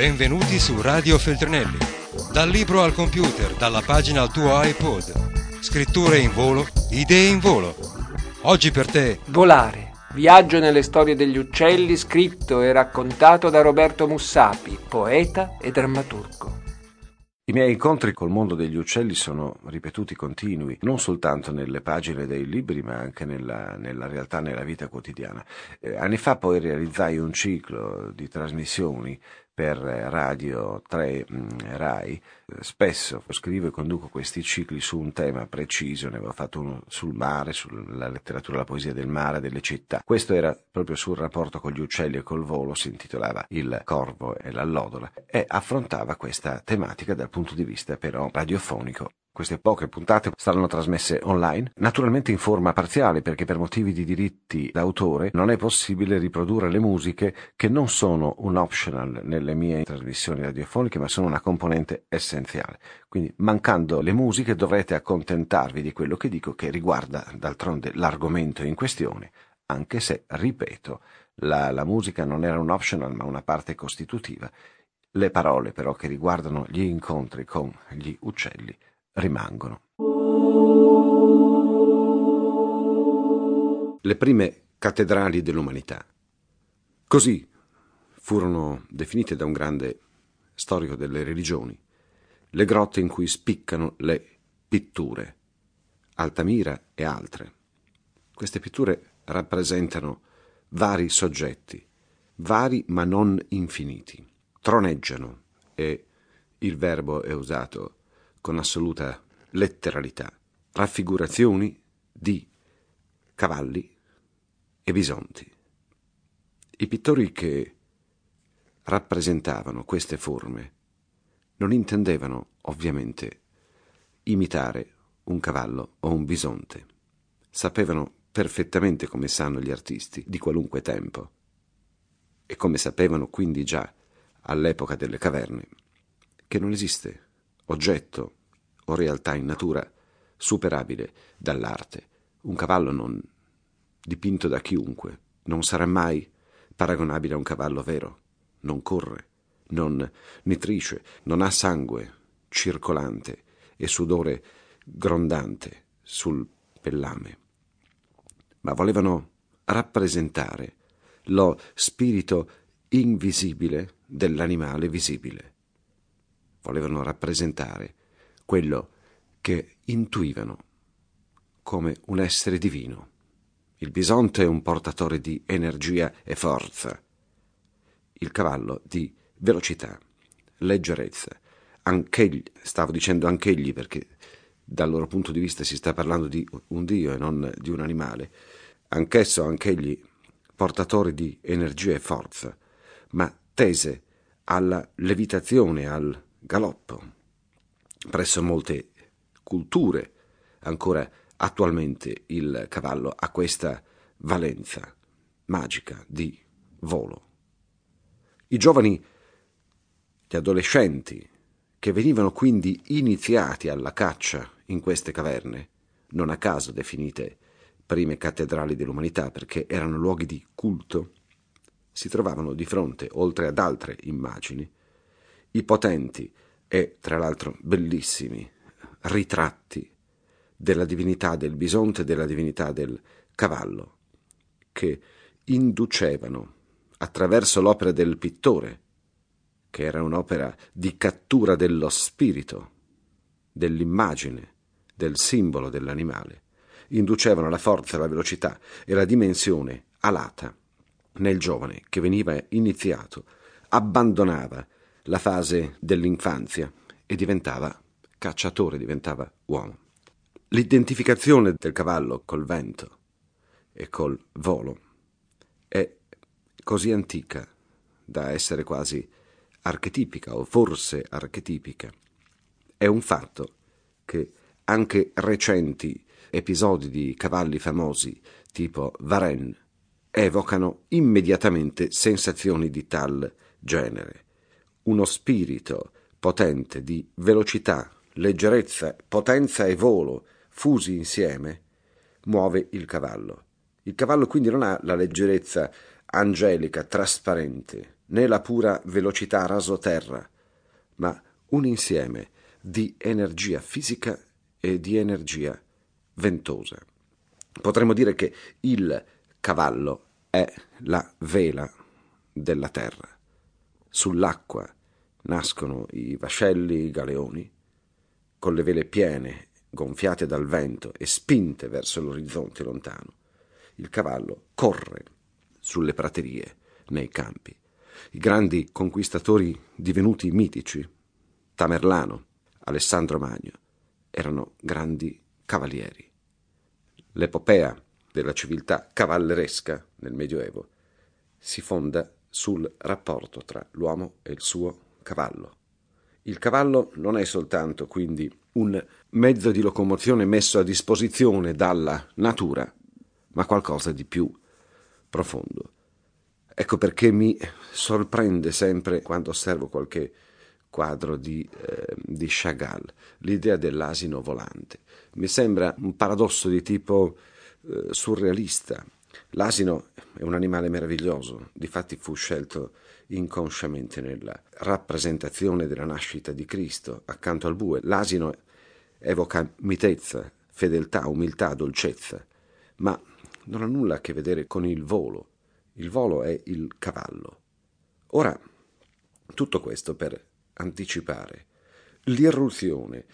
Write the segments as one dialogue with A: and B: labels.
A: Benvenuti su Radio Feltrinelli. Dal libro al computer, dalla pagina al tuo iPod. Scritture in volo, idee in volo. Oggi per te.
B: Volare. Viaggio nelle storie degli uccelli scritto e raccontato da Roberto Mussapi, poeta e drammaturgo.
C: I miei incontri col mondo degli uccelli sono ripetuti continui, non soltanto nelle pagine dei libri, ma anche nella, nella realtà, nella vita quotidiana. Eh, anni fa poi realizzai un ciclo di trasmissioni per Radio 3 mm, Rai. Spesso scrivo e conduco questi cicli su un tema preciso, ne avevo fatto uno sul mare, sulla letteratura, la poesia del mare, delle città. Questo era proprio sul rapporto con gli uccelli e col volo, si intitolava Il corvo e l'allodola e affrontava questa tematica dal punto di vista però radiofonico queste poche puntate saranno trasmesse online, naturalmente in forma parziale perché per motivi di diritti d'autore non è possibile riprodurre le musiche che non sono un optional nelle mie trasmissioni radiofoniche ma sono una componente essenziale. Quindi mancando le musiche dovrete accontentarvi di quello che dico che riguarda d'altronde l'argomento in questione, anche se, ripeto, la, la musica non era un optional ma una parte costitutiva. Le parole però che riguardano gli incontri con gli uccelli rimangono. Le prime cattedrali dell'umanità. Così furono definite da un grande storico delle religioni le grotte in cui spiccano le pitture, Altamira e altre. Queste pitture rappresentano vari soggetti, vari ma non infiniti, troneggiano e il verbo è usato con assoluta letteralità, raffigurazioni di cavalli e bisonti. I pittori che rappresentavano queste forme non intendevano, ovviamente, imitare un cavallo o un bisonte. Sapevano perfettamente come sanno gli artisti di qualunque tempo e come sapevano quindi già all'epoca delle caverne che non esiste oggetto o realtà in natura superabile dall'arte. Un cavallo non dipinto da chiunque non sarà mai paragonabile a un cavallo vero. Non corre, non nitrisce, non ha sangue circolante e sudore grondante sul pellame. Ma volevano rappresentare lo spirito invisibile dell'animale visibile volevano rappresentare quello che intuivano come un essere divino. Il bisonte è un portatore di energia e forza, il cavallo di velocità, leggerezza. Anch'egli, stavo dicendo anch'egli perché dal loro punto di vista si sta parlando di un dio e non di un animale, anch'esso, anch'egli portatore di energia e forza, ma tese alla levitazione, al galoppo. Presso molte culture ancora attualmente il cavallo ha questa valenza magica di volo. I giovani, gli adolescenti, che venivano quindi iniziati alla caccia in queste caverne, non a caso definite prime cattedrali dell'umanità perché erano luoghi di culto, si trovavano di fronte, oltre ad altre immagini, i potenti e, tra l'altro, bellissimi ritratti della divinità del bisonte e della divinità del cavallo, che inducevano attraverso l'opera del pittore, che era un'opera di cattura dello spirito, dell'immagine, del simbolo dell'animale, inducevano la forza, la velocità e la dimensione alata nel giovane che veniva iniziato, abbandonava la fase dell'infanzia e diventava cacciatore, diventava uomo. L'identificazione del cavallo col vento e col volo è così antica da essere quasi archetipica o forse archetipica. È un fatto che anche recenti episodi di cavalli famosi tipo Varenne evocano immediatamente sensazioni di tal genere uno spirito potente di velocità, leggerezza, potenza e volo fusi insieme, muove il cavallo. Il cavallo quindi non ha la leggerezza angelica, trasparente né la pura velocità rasoterra, ma un insieme di energia fisica e di energia ventosa. Potremmo dire che il cavallo è la vela della terra. Sull'acqua nascono i vascelli, i galeoni, con le vele piene, gonfiate dal vento e spinte verso l'orizzonte lontano. Il cavallo corre sulle praterie, nei campi. I grandi conquistatori divenuti mitici, Tamerlano, Alessandro Magno, erano grandi cavalieri. L'epopea della civiltà cavalleresca nel Medioevo si fonda sul rapporto tra l'uomo e il suo cavallo. Il cavallo non è soltanto quindi un mezzo di locomozione messo a disposizione dalla natura, ma qualcosa di più profondo. Ecco perché mi sorprende sempre quando osservo qualche quadro di, eh, di Chagall, l'idea dell'asino volante. Mi sembra un paradosso di tipo eh, surrealista. L'asino è un animale meraviglioso, difatti fu scelto inconsciamente nella rappresentazione della nascita di Cristo accanto al bue. L'asino evoca mitezza, fedeltà, umiltà, dolcezza, ma non ha nulla a che vedere con il volo. Il volo è il cavallo. Ora, tutto questo per anticipare l'irruzione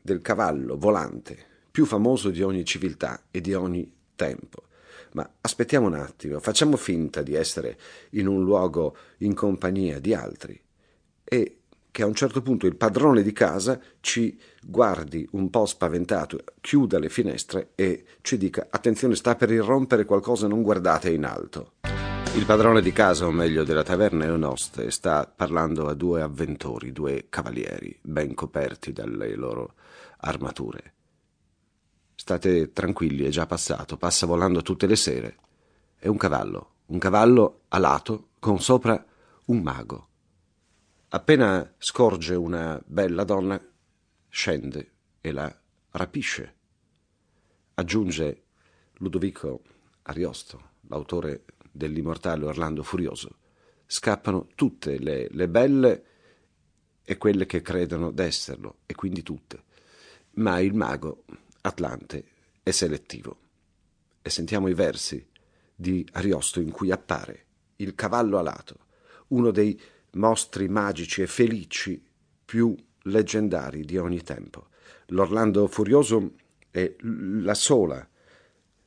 C: del cavallo volante, più famoso di ogni civiltà e di ogni tempo. Ma aspettiamo un attimo, facciamo finta di essere in un luogo in compagnia di altri e che a un certo punto il padrone di casa ci guardi un po' spaventato, chiuda le finestre e ci dica attenzione sta per irrompere qualcosa, non guardate in alto. Il padrone di casa, o meglio della taverna Eonoste, sta parlando a due avventori, due cavalieri, ben coperti dalle loro armature. State tranquilli, è già passato, passa volando tutte le sere. È un cavallo, un cavallo alato, con sopra un mago. Appena scorge una bella donna, scende e la rapisce. Aggiunge Ludovico Ariosto, l'autore dell'immortale Orlando Furioso. Scappano tutte le, le belle e quelle che credono d'esserlo, e quindi tutte. Ma il mago Atlante è selettivo. E sentiamo i versi di Ariosto in cui appare il cavallo alato, uno dei mostri magici e felici più leggendari di ogni tempo. L'Orlando Furioso è la sola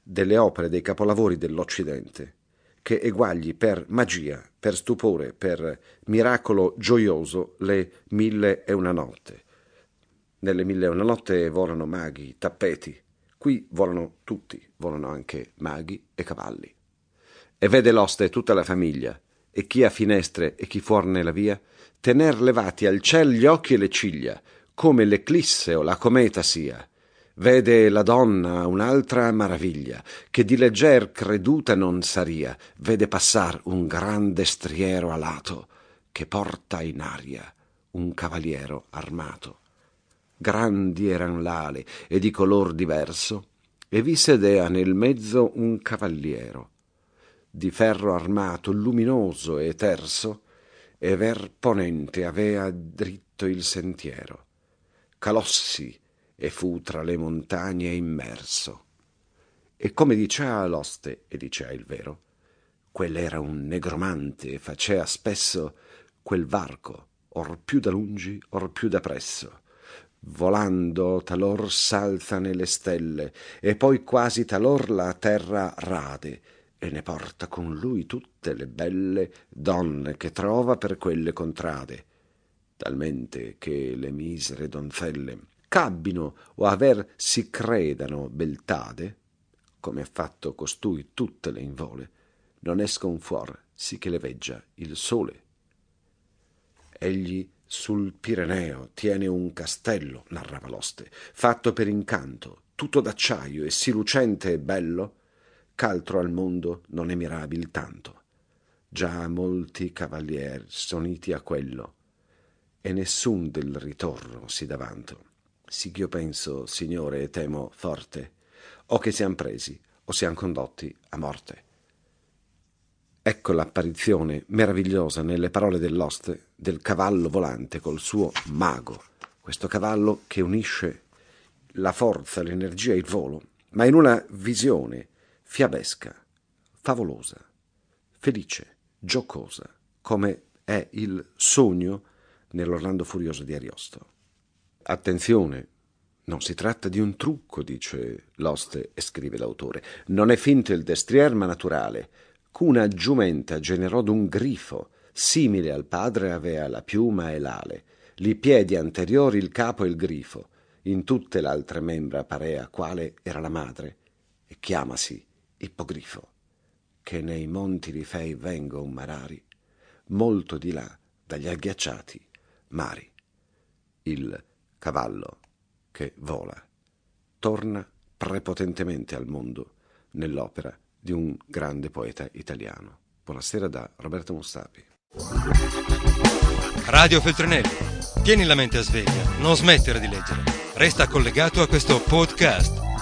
C: delle opere, dei capolavori dell'Occidente che eguagli per magia, per stupore, per miracolo gioioso le mille e una notte. Nelle mille e una notte volano maghi, tappeti. Qui volano tutti, volano anche maghi e cavalli. E vede l'oste tutta la famiglia, e chi ha finestre e chi fuor nella via, tener levati al ciel gli occhi e le ciglia, come l'eclisse o la cometa sia. Vede la donna un'altra maraviglia, che di legger creduta non saria, vede passar un grande striero alato, che porta in aria un cavaliero armato grandi eran l'ale e di color diverso, e vi sedea nel mezzo un cavaliero, di ferro armato, luminoso e terso, e ver ponente avea dritto il sentiero. Calossi e fu tra le montagne immerso. E come dicea l'oste, e dicea il vero, quell'era un negromante e facea spesso quel varco, or più da lungi, or più da presso volando talor s'alza nelle stelle e poi quasi talor la terra rade e ne porta con lui tutte le belle donne che trova per quelle contrade talmente che le misere donzelle cabbino o aver si credano beltade come ha fatto costui tutte le invole non escon fuor sì che le veggia il sole. Egli sul Pireneo tiene un castello, narrava l'oste, fatto per incanto, tutto d'acciaio e sì lucente e bello, ch'altro al mondo non è mirabil tanto. Già molti cavalier soniti a quello, e nessun del ritorno si davanto. Sì ch'io penso, signore, e temo forte, o che siam presi, o siam condotti a morte. Ecco l'apparizione meravigliosa nelle parole dell'oste del cavallo volante col suo mago, questo cavallo che unisce la forza, l'energia e il volo, ma in una visione fiabesca, favolosa, felice, giocosa, come è il sogno nell'Orlando Furioso di Ariosto. Attenzione, non si tratta di un trucco, dice l'oste e scrive l'autore. Non è finto il destrier, ma naturale Cuna giumenta generò d'un grifo, simile al padre avea la piuma e l'ale, li piedi anteriori il capo e il grifo, in tutte l'altre membra parea quale era la madre, e chiamasi ippogrifo, che nei monti di fei vengo un marari, molto di là dagli agghiacciati mari. Il cavallo che vola torna prepotentemente al mondo nell'opera di un grande poeta italiano. Buonasera da Roberto Mussapi.
A: Radio Feltrinelli. Tieni la mente a sveglia, non smettere di leggere. Resta collegato a questo podcast